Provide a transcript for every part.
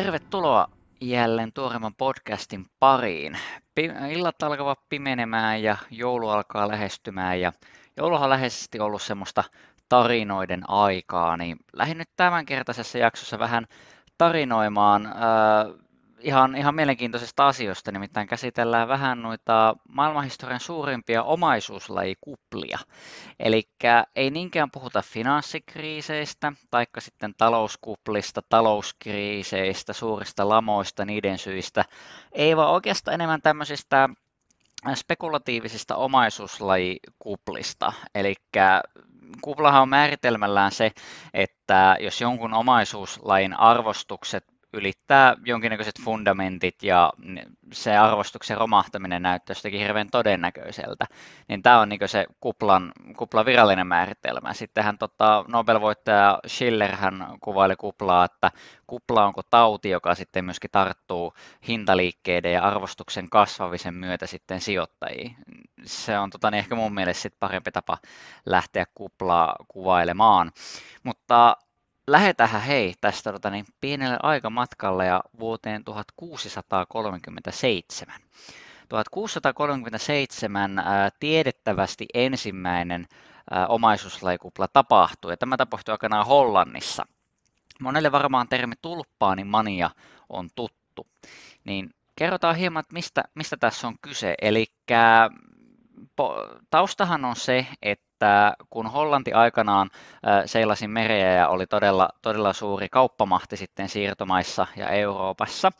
Tervetuloa jälleen tuoreemman podcastin pariin. Illat alkavat pimenemään ja joulu alkaa lähestymään ja jouluhan on läheisesti ollut semmoista tarinoiden aikaa, niin lähdin nyt tämänkertaisessa jaksossa vähän tarinoimaan äh, ihan, ihan mielenkiintoisista asioista, nimittäin käsitellään vähän noita maailmanhistorian suurimpia omaisuuslajikuplia. Eli ei niinkään puhuta finanssikriiseistä, taikka sitten talouskuplista, talouskriiseistä, suurista lamoista, niiden syistä. Ei vaan oikeastaan enemmän tämmöisistä spekulatiivisista omaisuuslajikuplista. Eli kuplahan on määritelmällään se, että jos jonkun omaisuuslajin arvostukset ylittää jonkinnäköiset fundamentit ja se arvostuksen romahtaminen näyttää jostakin hirveän todennäköiseltä, niin tämä on niin se kuplan, kuplan virallinen määritelmä. Sittenhän tota, Nobel-voittaja Schiller hän kuvaili kuplaa, että kupla onko tauti, joka sitten myöskin tarttuu hintaliikkeiden ja arvostuksen kasvavisen myötä sitten sijoittajiin. Se on tota, niin ehkä mun mielestä sit parempi tapa lähteä kuplaa kuvailemaan. Mutta Lähetähän hei tästä tota, niin, pienelle aikamatkalle ja vuoteen 1637. 1637 ää, tiedettävästi ensimmäinen ää, tapahtui, ja tämä tapahtui aikanaan Hollannissa. Monelle varmaan termi tulppaani mania on tuttu. Niin kerrotaan hieman, että mistä, mistä tässä on kyse. Eli taustahan on se, että että kun Hollanti aikanaan seilasi merejä ja oli todella, todella suuri kauppamahti sitten siirtomaissa ja Euroopassa,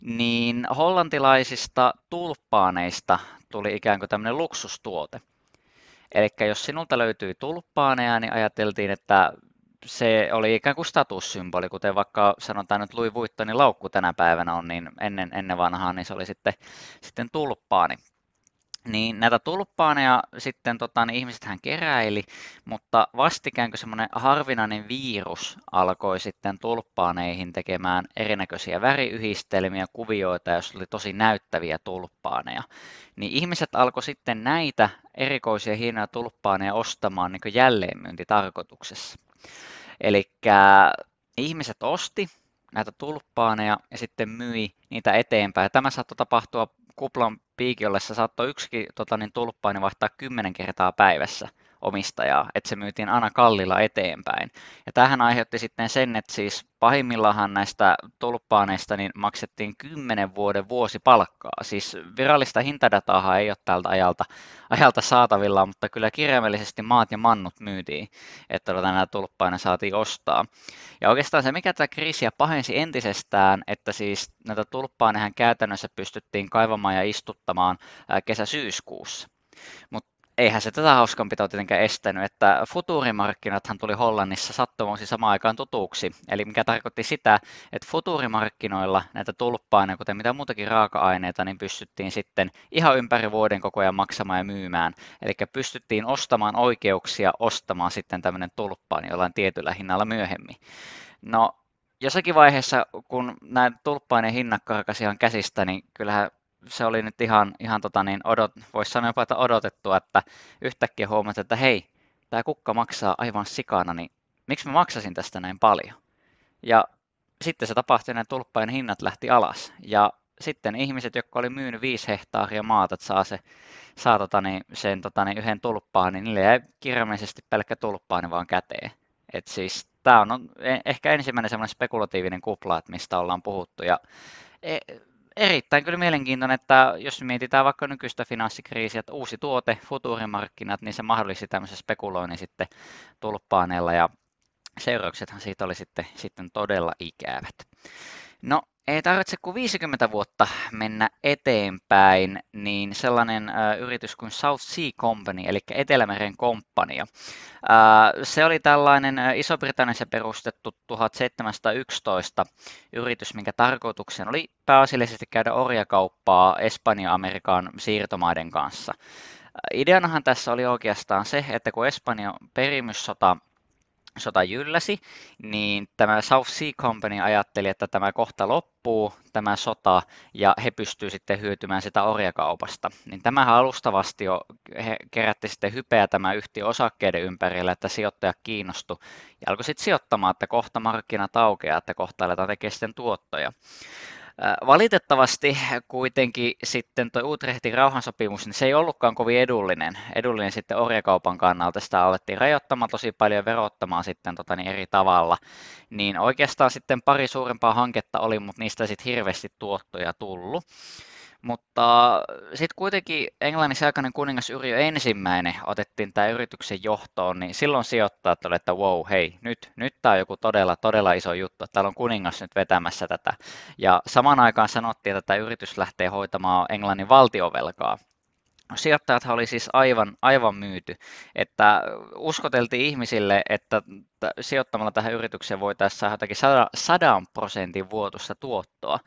niin hollantilaisista tulppaaneista tuli ikään kuin tämmöinen luksustuote. Eli jos sinulta löytyi tulppaaneja, niin ajateltiin, että se oli ikään kuin statussymboli, kuten vaikka sanotaan nyt Louis Vuittonin laukku tänä päivänä on, niin ennen, ennen vanhaa niin se oli sitten, sitten tulppaani. Niin näitä tulppaaneja sitten tota, niin ihmiset keräili, mutta vastikään kun semmoinen harvinainen virus alkoi sitten tulppaaneihin tekemään erinäköisiä väriyhdistelmiä, kuvioita, jos oli tosi näyttäviä tulppaaneja, niin ihmiset alkoi sitten näitä erikoisia hienoja tulppaaneja ostamaan niin jälleenmyyntitarkoituksessa. Eli ihmiset osti näitä tulppaaneja ja sitten myi niitä eteenpäin. Tämä saattoi tapahtua kuplan piikin ollessa saattoi yksikin tota, niin tulppaani vaihtaa kymmenen kertaa päivässä omistajaa, että se myytiin aina kallilla eteenpäin. Ja tähän aiheutti sitten sen, että siis pahimmillaan näistä tulppaaneista niin maksettiin 10 vuoden vuosipalkkaa. Siis virallista hintadataa ei ole tältä ajalta, ajalta saatavilla, mutta kyllä kirjaimellisesti maat ja mannut myytiin, että tota, nämä tulppaaneja saatiin ostaa. Ja oikeastaan se, mikä tätä kriisiä pahensi entisestään, että siis näitä tulppaanehän käytännössä pystyttiin kaivamaan ja istuttamaan kesä-syyskuussa. Mutta eihän se tätä hauskanpitoa tietenkään estänyt, että futurimarkkinathan tuli Hollannissa sattumoisin samaan aikaan tutuksi. Eli mikä tarkoitti sitä, että futurimarkkinoilla näitä tulppaineja, kuten mitä muutakin raaka-aineita, niin pystyttiin sitten ihan ympäri vuoden koko ajan maksamaan ja myymään. Eli pystyttiin ostamaan oikeuksia ostamaan sitten tämmöinen tulppaani jollain tietyllä hinnalla myöhemmin. No, jossakin vaiheessa, kun nämä tulppainen hinnat karkasivat käsistä, niin kyllähän se oli nyt ihan, ihan tota niin odot, voisi sanoa jopa, että odotettu, että yhtäkkiä huomasin, että hei, tämä kukka maksaa aivan sikana, niin miksi mä maksasin tästä näin paljon? Ja sitten se tapahtui, että tulppain hinnat lähti alas. Ja sitten ihmiset, jotka oli myynyt viisi hehtaaria maata, että saa, se, saa tota niin, sen tota niin, yhden tulppaan, niin niille jäi kirjaimellisesti pelkkä tulppaani vaan käteen. Et siis tämä on e, ehkä ensimmäinen semmoinen spekulatiivinen kupla, että mistä ollaan puhuttu. Ja e, erittäin kyllä mielenkiintoinen, että jos mietitään vaikka nykyistä finanssikriisiä, että uusi tuote, futurimarkkinat, niin se mahdollisti tämmöisen spekuloinnin sitten tulppaaneella ja seurauksethan siitä oli sitten, sitten todella ikävät. No ei tarvitse kuin 50 vuotta mennä eteenpäin, niin sellainen äh, yritys kuin South Sea Company, eli Etelämeren komppania. Äh, se oli tällainen äh, Iso-Britanniassa perustettu 1711 yritys, minkä tarkoituksena oli pääasiallisesti käydä orjakauppaa Espanja-Amerikan siirtomaiden kanssa. Ideanahan tässä oli oikeastaan se, että kun Espanjan perimyssota sota jylläsi, niin tämä South Sea Company ajatteli, että tämä kohta loppuu, tämä sota, ja he pystyvät sitten hyötymään sitä orjakaupasta. Niin tämähän alustavasti jo he kerätti sitten hypeä tämä yhtiö osakkeiden ympärillä, että sijoittajat kiinnostu ja alkoi sitten sijoittamaan, että kohta markkinat aukeaa, että kohta aletaan tekemään sitten tuottoja. Valitettavasti kuitenkin sitten tuo Utrechtin rauhansopimus, niin se ei ollutkaan kovin edullinen, edullinen sitten orjakaupan kannalta. Sitä alettiin rajoittamaan tosi paljon verottamaan sitten tota niin eri tavalla. Niin oikeastaan sitten pari suurempaa hanketta oli, mutta niistä sitten hirveästi tuottoja tullut. Mutta sitten kuitenkin Englannissa aikainen kuningas Yrjö ensimmäinen otettiin tämä yrityksen johtoon, niin silloin sijoittajat oli, että wow, hei, nyt, nyt tämä on joku todella, todella iso juttu, että täällä on kuningas nyt vetämässä tätä. Ja samaan aikaan sanottiin, että tämä yritys lähtee hoitamaan Englannin valtiovelkaa. No, sijoittajat oli siis aivan, aivan myyty, että uskoteltiin ihmisille, että sijoittamalla tähän yritykseen voitaisiin saada jotakin 100 prosentin vuotusta tuottoa.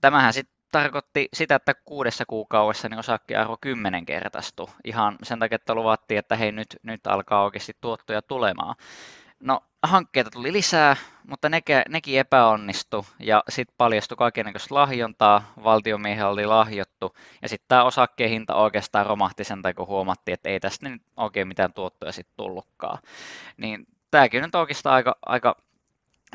Tämähän sitten tarkoitti sitä, että kuudessa kuukaudessa niin osakkearvo kymmenenkertaistui ihan sen takia, että luvattiin, että hei nyt, nyt alkaa oikeasti tuottoja tulemaan. No hankkeita tuli lisää, mutta nekin, nekin epäonnistu ja sitten paljastui kaikenlaista lahjontaa, valtiomiehen oli lahjottu ja sitten tämä osakkeen hinta oikeastaan romahti sen takia, kun huomattiin, että ei tästä nyt oikein mitään tuottoja sitten tullutkaan. Niin tämäkin nyt oikeastaan aika, aika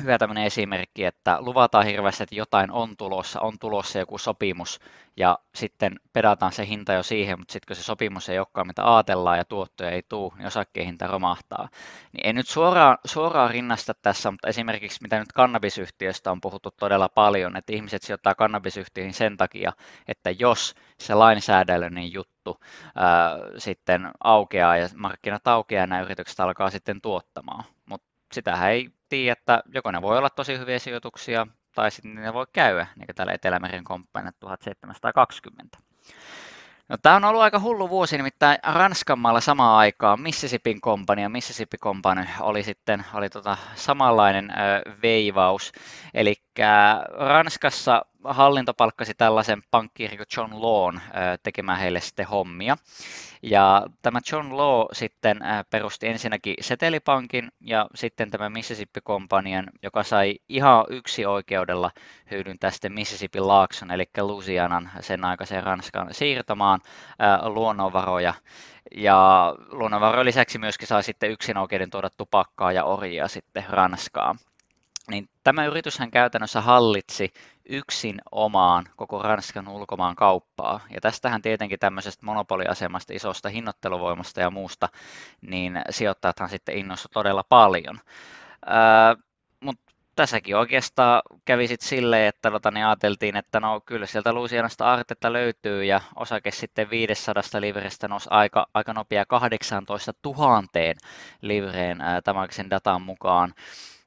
hyvä tämmöinen esimerkki, että luvataan hirveästi, että jotain on tulossa, on tulossa joku sopimus ja sitten pedataan se hinta jo siihen, mutta sitten kun se sopimus ei olekaan mitä ajatellaan ja tuottoja ei tule, niin osakkeen hinta romahtaa. Niin en nyt suoraan, suoraan rinnasta tässä, mutta esimerkiksi mitä nyt kannabisyhtiöstä on puhuttu todella paljon, että ihmiset sijoittaa kannabisyhtiöihin sen takia, että jos se lainsäädännöllinen juttu ää, sitten aukeaa ja markkinat aukeaa ja nämä yritykset alkaa sitten tuottamaan. Mutta sitähän ei tiedä, että joko ne voi olla tosi hyviä sijoituksia, tai sitten ne voi käydä, niin kuin täällä Etelämeren komppainet 1720. No, tämä on ollut aika hullu vuosi, nimittäin Ranskan maalla samaan aikaan Mississippin kompania. Mississippi Company oli sitten oli tota samanlainen ö, veivaus. Eli Ranskassa hallinto palkkasi tällaisen pankkiiri kuin John Lawn tekemään heille sitten hommia. Ja tämä John Law sitten perusti ensinnäkin setelipankin ja sitten tämä Mississippi Companion, joka sai ihan yksi oikeudella hyödyntää sitten Mississippi Laakson, eli Louisianan sen aikaisen Ranskan siirtomaan luonnonvaroja. Ja luonnonvarojen lisäksi myöskin sai sitten yksin oikeuden tuoda tupakkaa ja orjia sitten Ranskaan niin tämä yrityshän käytännössä hallitsi yksin omaan koko Ranskan ulkomaan kauppaa. Ja tästähän tietenkin tämmöisestä monopoliasemasta, isosta hinnoitteluvoimasta ja muusta, niin sijoittajathan sitten innostu todella paljon. Mutta tässäkin oikeastaan kävi sitten silleen, että tota, niin ajateltiin, että no kyllä sieltä Louisianasta artetta löytyy ja osake sitten 500 livrestä nousi aika, aika nopea 18 000 livreen tämän datan mukaan.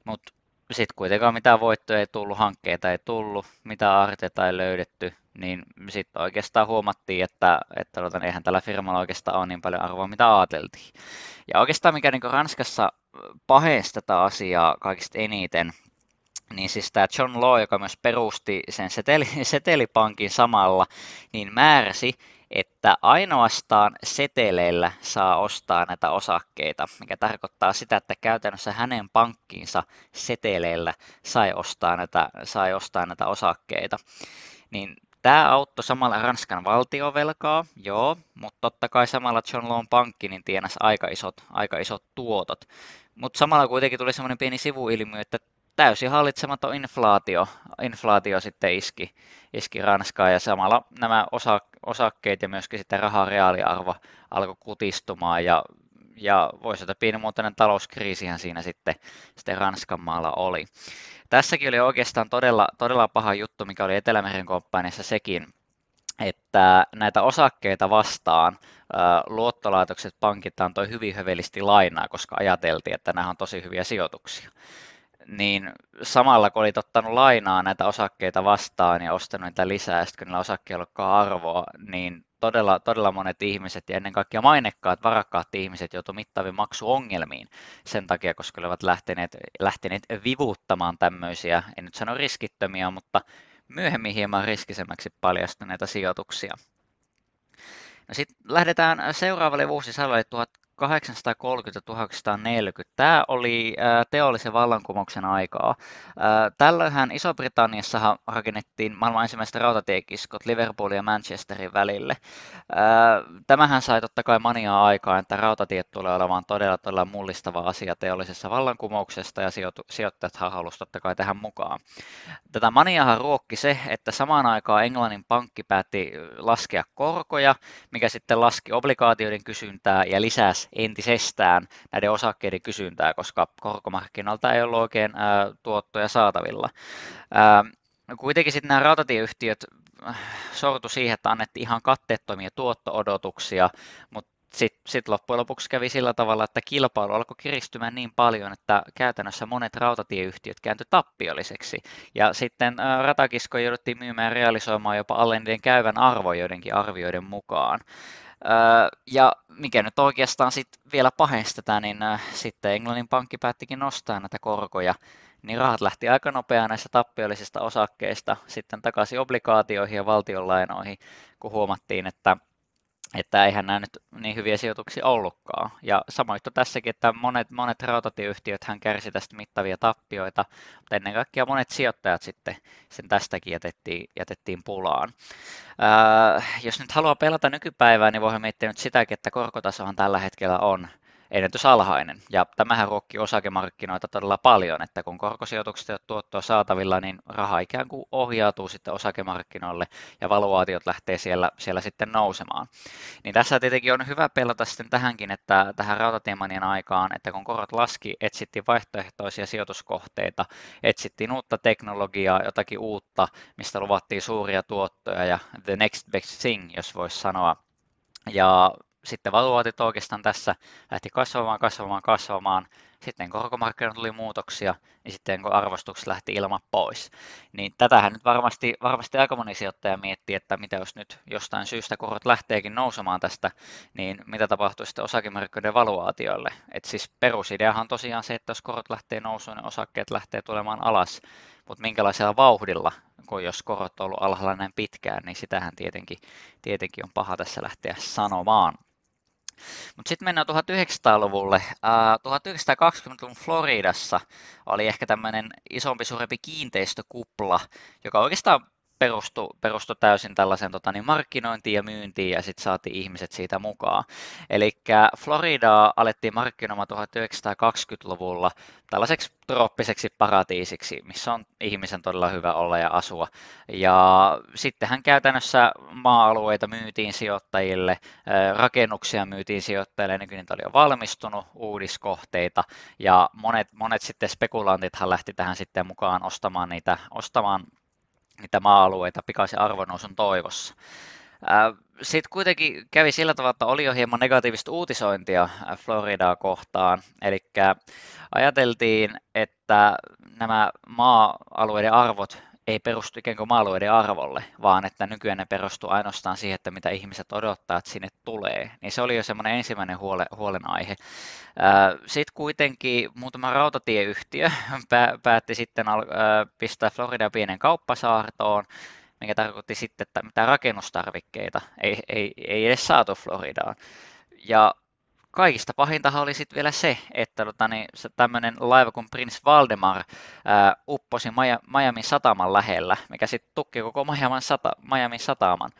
Mutta sitten kuitenkaan mitään voittoja ei tullut, hankkeita ei tullut, mitä arteita ei löydetty, niin sitten oikeastaan huomattiin, että, että tota, eihän tällä firmalla oikeastaan ole niin paljon arvoa, mitä ajateltiin. Ja oikeastaan mikä niin Ranskassa pahensi tätä asiaa kaikista eniten, niin siis tämä John Law, joka myös perusti sen seteli, setelipankin samalla, niin määräsi, että ainoastaan seteleillä saa ostaa näitä osakkeita, mikä tarkoittaa sitä, että käytännössä hänen pankkiinsa seteleillä sai ostaa näitä, sai ostaa näitä osakkeita. Niin Tämä auttoi samalla Ranskan valtiovelkaa, joo, mutta totta kai samalla John Lawn pankki niin tienasi aika isot, aika isot tuotot. Mutta samalla kuitenkin tuli semmoinen pieni sivuilmiö, että täysin hallitsematon inflaatio, inflaatio sitten iski, iski Ranskaa ja samalla nämä osa, osakkeet ja myöskin sitten rahan reaaliarvo alkoi kutistumaan ja, ja voisi että pienimuotoinen talouskriisihän siinä sitten, sitten Ranskan maalla oli. Tässäkin oli oikeastaan todella, todella paha juttu, mikä oli Etelämeren komppainissa sekin, että näitä osakkeita vastaan luottolaitokset, pankit antoi hyvin hövelisti lainaa, koska ajateltiin, että nämä on tosi hyviä sijoituksia niin samalla kun olit ottanut lainaa näitä osakkeita vastaan ja ostanut niitä lisää, ja sitten kun niillä osakkeilla arvoa, niin todella, todella monet ihmiset ja ennen kaikkea mainekkaat, varakkaat ihmiset joutuivat mittaviin maksuongelmiin sen takia, koska olivat lähteneet, lähteneet vivuttamaan tämmöisiä, en nyt sano riskittömiä, mutta myöhemmin hieman riskisemmäksi paljastuneita sijoituksia. No sitten lähdetään seuraavalle vuosisadalle 1830-1940. Tämä oli teollisen vallankumouksen aikaa. Tällöinhän Iso-Britanniassa rakennettiin maailman ensimmäiset rautatiekiskot Liverpoolin ja Manchesterin välille. Tämähän sai totta kai maniaa aikaa, että rautatiet tulee olemaan todella, todella mullistava asia teollisessa vallankumouksesta ja sijoittajat halusivat totta kai tähän mukaan. Tätä maniahan ruokki se, että samaan aikaan Englannin pankki päätti laskea korkoja, mikä sitten laski obligaatioiden kysyntää ja lisäsi entisestään näiden osakkeiden kysyntää, koska korkomarkkinoilta ei ollut oikein tuottoja saatavilla. Kuitenkin sitten nämä rautatieyhtiöt äh, sortu siihen, että annettiin ihan katteettomia tuotto-odotuksia, mutta sitten sit loppujen lopuksi kävi sillä tavalla, että kilpailu alkoi kiristymään niin paljon, että käytännössä monet rautatieyhtiöt kääntyi tappiolliseksi. Ja sitten ratakiskoja jouduttiin myymään realisoimaan jopa alle niiden käyvän arvo joidenkin arvioiden mukaan. Ja mikä nyt oikeastaan sit vielä pahensi tätä, niin sitten Englannin pankki päättikin nostaa näitä korkoja, niin rahat lähti aika nopeaa näistä tappiollisista osakkeista sitten takaisin obligaatioihin ja valtionlainoihin, kun huomattiin, että että eihän nämä nyt niin hyviä sijoituksia ollutkaan. Ja samoin tässäkin, että monet, monet rautatieyhtiöt hän kärsi tästä mittavia tappioita, mutta ennen kaikkea monet sijoittajat sitten sen tästäkin jätettiin, jätettiin pulaan. Ää, jos nyt haluaa pelata nykypäivää, niin voihan miettiä nyt sitäkin, että korkotasohan tällä hetkellä on ennätysalhainen. Ja tämähän ruokkii osakemarkkinoita todella paljon, että kun korkosijoitukset ja tuottoa saatavilla, niin raha ikään kuin ohjautuu sitten osakemarkkinoille ja valuaatiot lähtee siellä, siellä sitten nousemaan. Niin tässä tietenkin on hyvä pelata sitten tähänkin, että tähän rautatiemanien aikaan, että kun korot laski, etsittiin vaihtoehtoisia sijoituskohteita, etsittiin uutta teknologiaa, jotakin uutta, mistä luvattiin suuria tuottoja ja the next best thing, jos voisi sanoa. Ja sitten valuaatit oikeastaan tässä lähti kasvamaan, kasvamaan, kasvamaan. Sitten korkomarkkinoilla tuli muutoksia, niin sitten kun arvostukset lähti ilman pois. Niin tätähän nyt varmasti, varmasti aika moni sijoittaja miettii, että mitä jos nyt jostain syystä korot lähteekin nousemaan tästä, niin mitä tapahtuu sitten osakemarkkinoiden valuaatioille. Et siis perusideahan on tosiaan se, että jos korot lähtee nousuun, niin osakkeet lähtee tulemaan alas, mutta minkälaisella vauhdilla, kun jos korot on ollut alhaalla näin pitkään, niin sitähän tietenkin, tietenkin on paha tässä lähteä sanomaan. Mutta sitten mennään 1900-luvulle. Uh, 1920-luvun Floridassa oli ehkä tämmöinen isompi, suurempi kiinteistökupla, joka oikeastaan perustui, perustui täysin tällaisen tota, niin markkinointiin ja myyntiin ja sitten saatiin ihmiset siitä mukaan. Eli Floridaa alettiin markkinoimaan 1920-luvulla tällaiseksi trooppiseksi paratiisiksi, missä on ihmisen todella hyvä olla ja asua. Ja sittenhän käytännössä maa-alueita myytiin sijoittajille, rakennuksia myytiin sijoittajille, niin niitä oli jo valmistunut, uudiskohteita, ja monet, monet sitten spekulantithan lähti tähän sitten mukaan ostamaan niitä, ostamaan niitä maa-alueita pikaisen arvonnousun toivossa. Sitten kuitenkin kävi sillä tavalla, että oli jo hieman negatiivista uutisointia Floridaa kohtaan. Eli ajateltiin, että nämä maa-alueiden arvot ei perustu ikään kuin maa-alueiden arvolle, vaan että nykyään ne perustuu ainoastaan siihen, että mitä ihmiset odottaa, että sinne tulee. Niin se oli jo semmoinen ensimmäinen huole, huolenaihe. Sitten kuitenkin muutama rautatieyhtiö päätti sitten pistää Florida pienen kauppasaartoon, mikä tarkoitti sitten, että mitä rakennustarvikkeita ei, ei, ei edes saatu Floridaan. Ja kaikista pahintahan oli sitten vielä se, että tota, niin, se tämmöinen laiva kuin Prince Valdemar ää, upposi Miamin sataman lähellä, mikä sitten tukki koko Miamin, sata, sataman.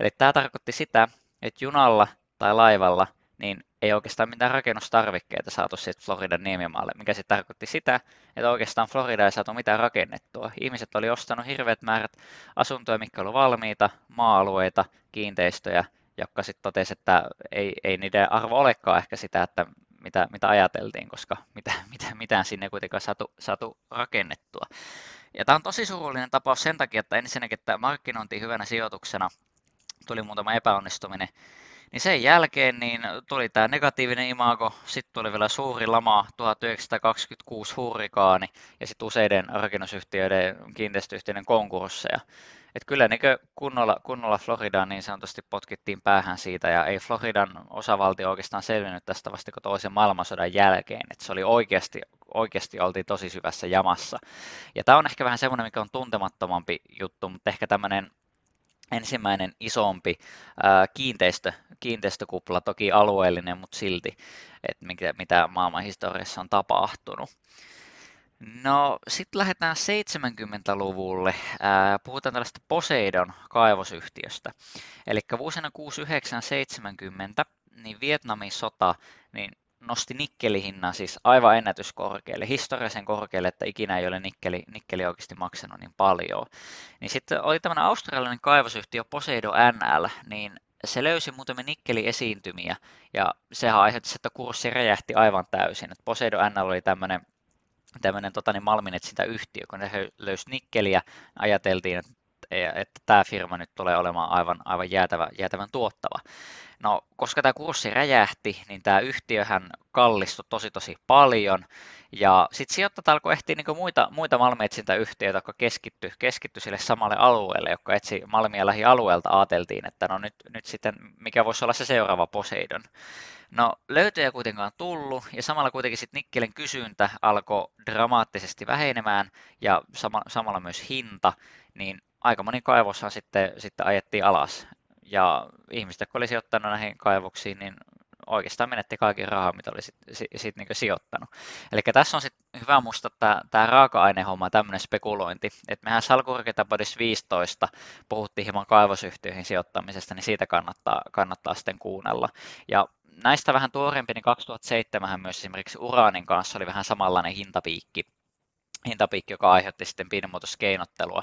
Eli tämä tarkoitti sitä, että junalla tai laivalla niin ei oikeastaan mitään rakennustarvikkeita saatu sitten Floridan niemimaalle, mikä sitten tarkoitti sitä, että oikeastaan Florida ei saatu mitään rakennettua. Ihmiset oli ostanut hirveät määrät asuntoja, mitkä olivat valmiita, maa-alueita, kiinteistöjä, jotka sitten totesi, että ei, ei niiden arvo olekaan ehkä sitä, että mitä, mitä ajateltiin, koska mitä, mitä, mitään sinne ei kuitenkaan saatu, saatu rakennettua. Ja tämä on tosi surullinen tapaus sen takia, että ensinnäkin, että markkinointi hyvänä sijoituksena tuli muutama epäonnistuminen, niin sen jälkeen niin tuli tämä negatiivinen imago, sitten tuli vielä suuri lama, 1926 hurrikaani ja sitten useiden rakennusyhtiöiden, kiinteistöyhtiöiden konkursseja. Et kyllä niin kunnolla, kunnolla Floridaan niin sanotusti potkittiin päähän siitä ja ei Floridan osavaltio oikeastaan selvinnyt tästä vasta kuin toisen maailmansodan jälkeen. Et se oli oikeasti, oikeasti oltiin tosi syvässä jamassa. Ja tämä on ehkä vähän semmoinen, mikä on tuntemattomampi juttu, mutta ehkä tämmöinen ensimmäinen isompi ää, kiinteistö, kiinteistökupla, toki alueellinen, mutta silti, että mitä maailman historiassa on tapahtunut. No, sitten lähdetään 70-luvulle. Ää, puhutaan tällaista Poseidon kaivosyhtiöstä. Eli vuosina 6970 niin Vietnamin sota niin nosti nikkelihinnan siis aivan ennätyskorkealle, historiallisen korkealle, että ikinä ei ole nikkeli, nikkeli oikeasti maksanut niin paljon. Niin sitten oli tämmöinen australialainen kaivosyhtiö Poseidon NL, niin se löysi muutamia nikkeliesiintymiä ja sehän aiheutti, että kurssi räjähti aivan täysin. Et Poseidon NL oli tämmöinen tämmöinen tota, niin malminetsintäyhtiö, kun ne löysi nikkeliä, ajateltiin, että, että tämä firma nyt tulee olemaan aivan, aivan jäätävä, jäätävän tuottava. No, koska tämä kurssi räjähti, niin tämä yhtiöhän kallistui tosi tosi paljon. Ja sitten sijoittajat alkoi etsiä niin muita, muita malmietsintäyhtiöitä, jotka keskitty, keskitty sille samalle alueelle, jotka etsi malmia lähialueelta. Ajateltiin, että no nyt, nyt sitten mikä voisi olla se seuraava Poseidon. No löytöjä kuitenkaan tullut ja samalla kuitenkin sitten nikkelin kysyntä alkoi dramaattisesti vähenemään ja sama, samalla myös hinta, niin aika moni kaivoshan sitten, sitten ajettiin alas. Ja ihmiset, jotka oli sijoittanut näihin kaivoksiin, niin oikeastaan menetti kaikki rahaa, mitä oli sitten sit, sit niin sijoittanut. Eli tässä on sitten hyvä muistaa tämä, raaka-ainehomma, tämmöinen spekulointi. Että mehän Salkurketa 15 puhuttiin hieman kaivosyhtiöihin sijoittamisesta, niin siitä kannattaa, kannattaa sitten kuunnella. Ja näistä vähän tuoreempi, niin 2007 myös esimerkiksi uraanin kanssa oli vähän samanlainen hintapiikki, hintapiikki, joka aiheutti sitten pienimuotoiskeinottelua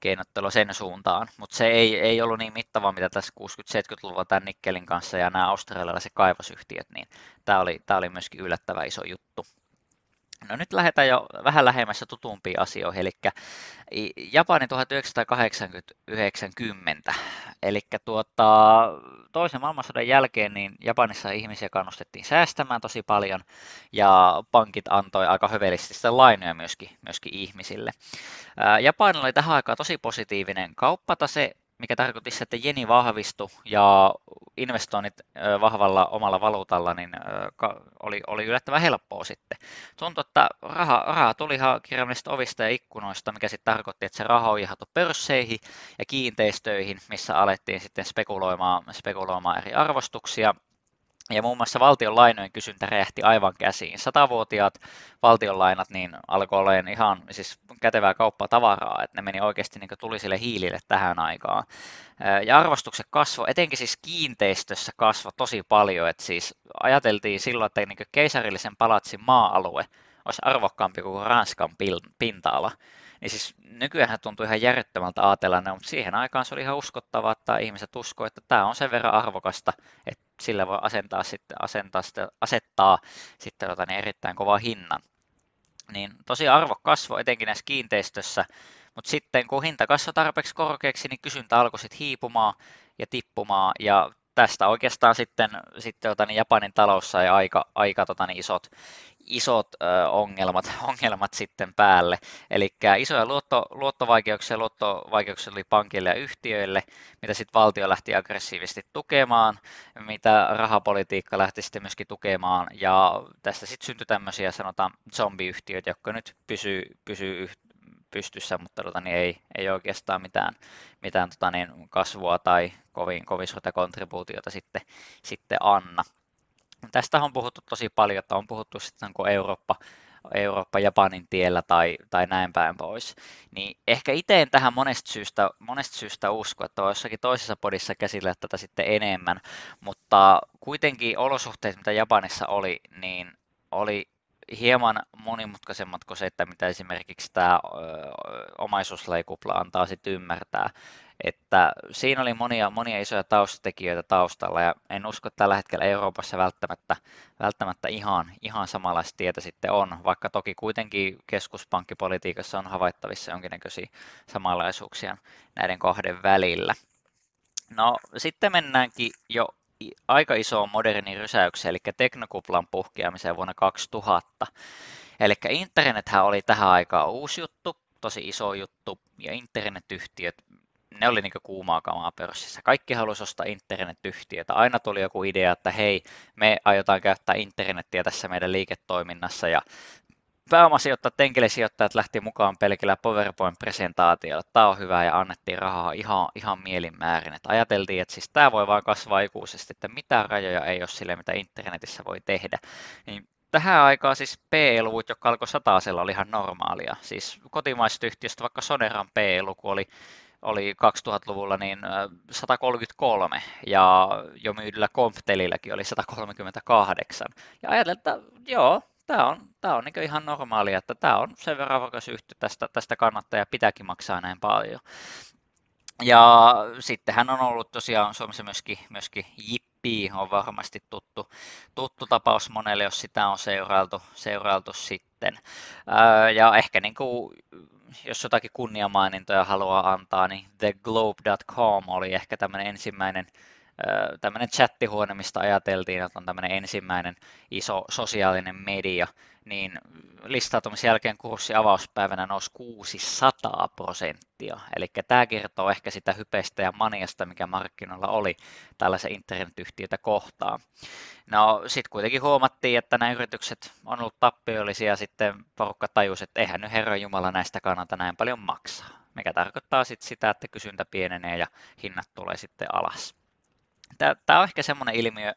keinottelua sen suuntaan, mutta se ei, ei ollut niin mittava, mitä tässä 60-70-luvulla tämän nikkelin kanssa ja nämä australialaiset kaivosyhtiöt, niin tämä oli, tämä oli myöskin yllättävä iso juttu. No nyt lähdetään jo vähän lähemmässä tutumpiin asioihin, eli Japani 1980-90. Eli tuota, toisen maailmansodan jälkeen niin Japanissa ihmisiä kannustettiin säästämään tosi paljon ja pankit antoi aika hövelisti lainoja myöskin, myöskin ihmisille. Japanilla oli tähän aikaan tosi positiivinen kauppatase, mikä tarkoitti että jeni vahvistui ja investoinnit vahvalla omalla valuutalla niin oli, oli yllättävän helppoa sitten. Tuntui, että raha, raha tuli ihan kirjaimellisista ovista ja ikkunoista, mikä sitten tarkoitti, että se raha on ihan pörsseihin ja kiinteistöihin, missä alettiin sitten spekuloimaan, spekuloimaan eri arvostuksia ja muun muassa valtion lainojen kysyntä räjähti aivan käsiin. Satavuotiaat valtionlainat niin alkoi olla ihan siis kätevää kauppatavaraa, että ne meni oikeasti niin tulisille hiilille tähän aikaan. Ja arvostukset kasvo, etenkin siis kiinteistössä kasvoi tosi paljon, että siis ajateltiin silloin, että niin keisarillisen palatsin maa-alue olisi arvokkaampi kuin Ranskan pinta-ala. Niin siis nykyään tuntuu ihan järjettömältä ajatella mutta siihen aikaan se oli ihan uskottavaa, että ihmiset uskoivat, että tämä on sen verran arvokasta, että sillä voi asentaa sitten, asentaa, asettaa sitten tota, niin erittäin kova hinnan. Niin tosi arvo kasvoi etenkin näissä kiinteistössä, mutta sitten kun hinta kasvoi tarpeeksi korkeaksi, niin kysyntä alkoi sitten hiipumaan ja tippumaan ja tästä oikeastaan sitten, sitten tota, niin Japanin talous sai aika, aika tota, niin isot, isot ö, ongelmat, ongelmat sitten päälle. Eli isoja luotto, luottovaikeuksia, luottovaikeuksia oli pankille ja yhtiöille, mitä sitten valtio lähti aggressiivisesti tukemaan, mitä rahapolitiikka lähti sitten myöskin tukemaan, ja tästä sitten syntyi tämmöisiä sanotaan zombiyhtiöitä, jotka nyt pysyy, pysyy pystyssä, mutta tota, niin ei, ei oikeastaan mitään, mitään tota, niin kasvua tai kovin, kovin suurta kontribuutiota sitten, sitten anna. Tästä on puhuttu tosi paljon, että on puhuttu sitten kun Eurooppa, Eurooppa Japanin tiellä tai, tai näin päin pois. Niin ehkä itse en tähän monesta syystä, monesta syystä usko, että on jossakin toisessa podissa käsillä tätä sitten enemmän, mutta kuitenkin olosuhteet, mitä Japanissa oli, niin oli hieman monimutkaisemmat kuin se, että mitä esimerkiksi tämä omaisuuslajikupla antaa sitten ymmärtää. Että siinä oli monia, monia isoja taustatekijöitä taustalla ja en usko, että tällä hetkellä Euroopassa välttämättä, välttämättä ihan, ihan samanlaista tietä sitten on, vaikka toki kuitenkin keskuspankkipolitiikassa on havaittavissa jonkinnäköisiä samanlaisuuksia näiden kahden välillä. No sitten mennäänkin jo aika isoon moderniin rysäykseen, eli teknokuplan puhkeamiseen vuonna 2000. Eli internethän oli tähän aikaan uusi juttu, tosi iso juttu, ja internetyhtiöt, ne oli niin kuumaa kamaa pörssissä. Kaikki halusi ostaa internetyhtiötä. Aina tuli joku idea, että hei, me aiotaan käyttää internettiä tässä meidän liiketoiminnassa, ja pääomasijoittajat, enkelisijoittajat lähti mukaan pelkillä PowerPoint-presentaatioilla. Tämä on hyvä ja annettiin rahaa ihan, ihan mielinmäärin. Että ajateltiin, että siis tämä voi vaan kasvaa ikuisesti, että mitään rajoja ei ole sille, mitä internetissä voi tehdä. Niin tähän aikaan siis PE-luvut, jotka alkoi satasella, oli ihan normaalia. Siis kotimaisesta yhtiöstä vaikka Soneran PE-luku oli oli 2000-luvulla niin 133 ja jo myydyllä Comptelilläkin oli 138. Ja ajattelin, että joo, tämä on, tämä on niin ihan normaalia, että tämä on sen verran arvokas yhtiö, tästä, tästä kannattaa ja pitääkin maksaa näin paljon. Ja sitten hän on ollut tosiaan Suomessa myöskin, myöskin Jippi on varmasti tuttu, tuttu tapaus monelle, jos sitä on seurailtu, seurailtu sitten. Ja ehkä niin kuin, jos jotakin kunniamainintoja haluaa antaa, niin theglobe.com oli ehkä tämmöinen ensimmäinen tämmöinen chattihuone, mistä ajateltiin, että on tämmöinen ensimmäinen iso sosiaalinen media, niin listautumisen jälkeen kurssi avauspäivänä nousi 600 prosenttia. Eli tämä kertoo ehkä sitä hypeistä ja maniasta, mikä markkinoilla oli tällaisen internetyhtiötä kohtaan. No sitten kuitenkin huomattiin, että nämä yritykset on ollut tappiollisia ja sitten porukka tajusi, että eihän nyt Herran Jumala näistä kannata näin paljon maksaa. Mikä tarkoittaa sitten sitä, että kysyntä pienenee ja hinnat tulee sitten alas. Tämä on ehkä semmoinen ilmiö,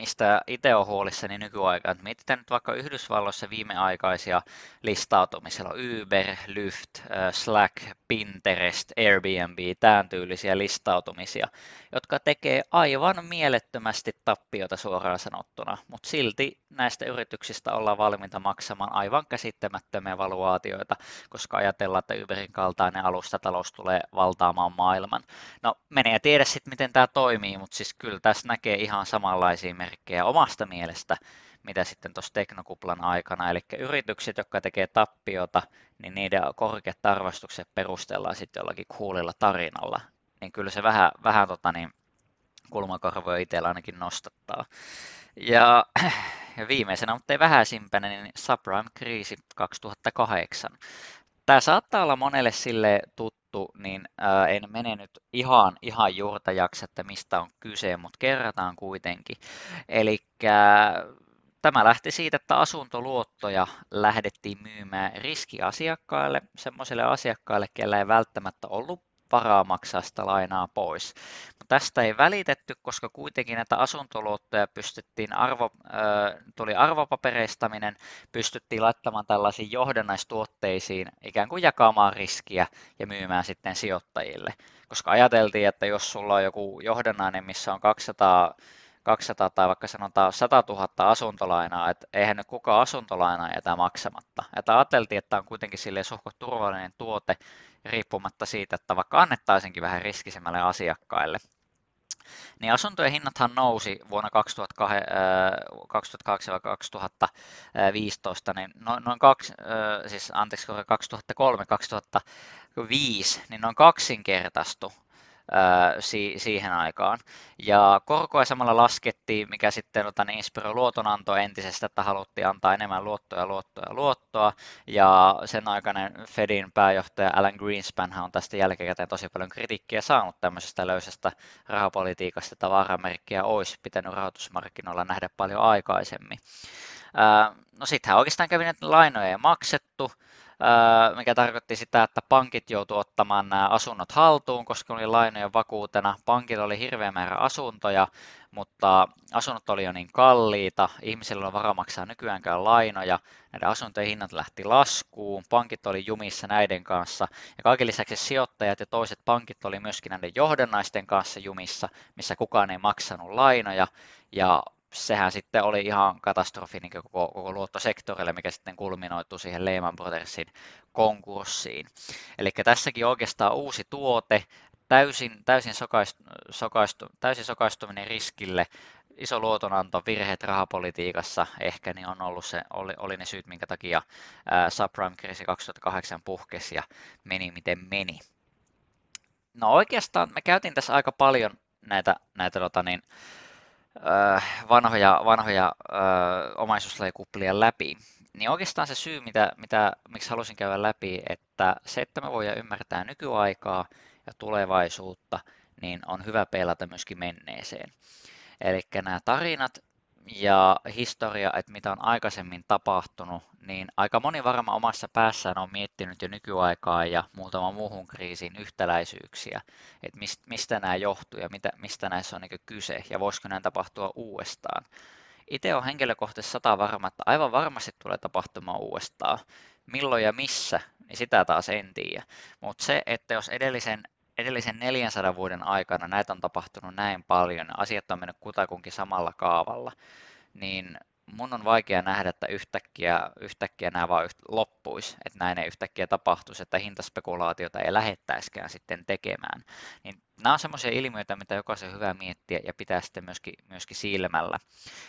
mistä itse olen huolissani nykyaikaan. Että mietitään nyt vaikka Yhdysvalloissa viimeaikaisia listautumisia, Uber, Lyft, Slack, Pinterest, Airbnb, tämän tyylisiä listautumisia, jotka tekee aivan mielettömästi tappiota suoraan sanottuna, mutta silti näistä yrityksistä ollaan valmiita maksamaan aivan käsittämättömiä valuaatioita, koska ajatellaan, että Uberin kaltainen alustatalous tulee valtaamaan maailman. No menee tiedä sitten, miten tämä toimii, mutta siis kyllä tässä näkee ihan samanlaisia merkkejä omasta mielestä, mitä sitten tuossa teknokuplan aikana. Eli yritykset, jotka tekee tappiota, niin niiden korkeat arvostukset perustellaan sitten jollakin kuulilla tarinalla. Niin kyllä se vähän, vähän tota niin, kulmakarvoja itsellä ainakin nostattaa. Ja, ja viimeisenä, mutta ei vähäisimpänä, niin subprime-kriisi 2008. Tämä saattaa olla monelle sille tuttu, niin ää, en mene nyt ihan, ihan juurta jaksa, että mistä on kyse, mutta kerrataan kuitenkin. Eli Tämä lähti siitä, että asuntoluottoja lähdettiin myymään riskiasiakkaille, semmoisille asiakkaille, kellä ei välttämättä ollut varaa maksaa sitä lainaa pois. Mutta tästä ei välitetty, koska kuitenkin näitä asuntoluottoja pystyttiin, arvo, tuli arvopapereistaminen, pystyttiin laittamaan tällaisiin johdannaistuotteisiin, ikään kuin jakamaan riskiä ja myymään sitten sijoittajille. Koska ajateltiin, että jos sulla on joku johdannainen, missä on 200 200 tai vaikka sanotaan 100 000 asuntolainaa, että eihän nyt kukaan asuntolainaa jätä maksamatta. Että ajateltiin, että tämä on kuitenkin sille suht turvallinen tuote, riippumatta siitä, että vaikka annettaisinkin vähän riskisemmälle asiakkaille. Niin asuntojen hinnathan nousi vuonna 2008-2015, niin noin, noin kaksi, siis anteeksi, 2003-2005, niin noin kaksinkertaistu si- siihen aikaan. Ja korkoa samalla laskettiin, mikä sitten ota, niin inspiroi luotonantoa entisestä, että haluttiin antaa enemmän luottoa, luottoa, luottoa. Ja sen aikainen Fedin pääjohtaja Alan Greenspan on tästä jälkikäteen tosi paljon kritiikkiä saanut tämmöisestä löysästä rahapolitiikasta, että varamerkkiä olisi pitänyt rahoitusmarkkinoilla nähdä paljon aikaisemmin. No sittenhän oikeastaan kävi, että lainoja ei maksettu, mikä tarkoitti sitä, että pankit joutuivat ottamaan nämä asunnot haltuun, koska oli lainojen vakuutena. Pankilla oli hirveä määrä asuntoja, mutta asunnot oli jo niin kalliita, ihmisillä oli varaa maksaa nykyäänkään lainoja, näiden asuntojen hinnat lähti laskuun, pankit oli jumissa näiden kanssa. Ja kaiken lisäksi sijoittajat ja toiset pankit oli myöskin näiden johdannaisten kanssa jumissa, missä kukaan ei maksanut lainoja. Ja sehän sitten oli ihan katastrofi niin koko, koko luottosektorille, mikä sitten kulminoitu siihen Lehman Brothersin konkurssiin. Eli tässäkin oikeastaan uusi tuote, täysin, täysin, sokaistu, sokaistu, täysin sokaistuminen riskille, iso luotonanto, virheet rahapolitiikassa ehkä niin on ollut se, oli, oli ne syyt, minkä takia subprime-kriisi 2008 puhkesi ja meni miten meni. No oikeastaan me käytiin tässä aika paljon näitä, näitä tota niin, vanhoja, vanhoja omaisuuslajikuplia läpi, niin oikeastaan se syy, mitä, mitä, miksi halusin käydä läpi, että se, että me voidaan ymmärtää nykyaikaa ja tulevaisuutta, niin on hyvä peilata myöskin menneeseen. Eli nämä tarinat ja historia, että mitä on aikaisemmin tapahtunut, niin aika moni varmaan omassa päässään on miettinyt jo nykyaikaa ja muutaman muuhun kriisin yhtäläisyyksiä, että mistä nämä johtuu ja mitä, mistä näissä on niin kyse ja voisiko näin tapahtua uudestaan. Itse on henkilökohtaisesti sata varma, että aivan varmasti tulee tapahtumaan uudestaan. Milloin ja missä, niin sitä taas en tiedä. Mutta se, että jos edellisen edellisen 400 vuoden aikana näitä on tapahtunut näin paljon, asiat on mennyt kutakunkin samalla kaavalla, niin mun on vaikea nähdä, että yhtäkkiä, yhtäkkiä nämä vaan loppuisi, että näin ei yhtäkkiä tapahtuisi, että hintaspekulaatiota ei lähettäisikään sitten tekemään. Niin nämä on semmoisia ilmiöitä, mitä jokaisen hyvä miettiä ja pitää sitten myöskin, myöskin silmällä.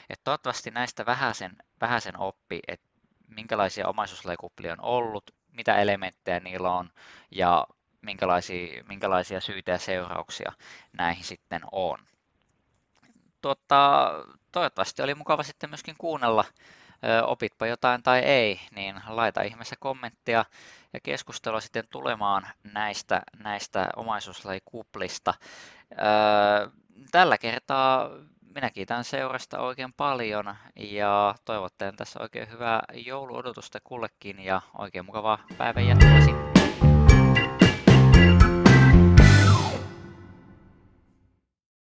Et toivottavasti näistä vähäisen, vähäisen oppi, että minkälaisia omaisuuslajikuplia on ollut, mitä elementtejä niillä on ja minkälaisia, minkälaisia syitä ja seurauksia näihin sitten on. Tota, toivottavasti oli mukava sitten myöskin kuunnella, opitpa jotain tai ei, niin laita ihmeessä kommenttia ja keskustelua sitten tulemaan näistä, näistä omaisuuslajikuplista. Tällä kertaa minä kiitän seurasta oikein paljon ja toivottelen tässä oikein hyvää jouluodotusta kullekin ja oikein mukavaa päivän jatkoa sitten.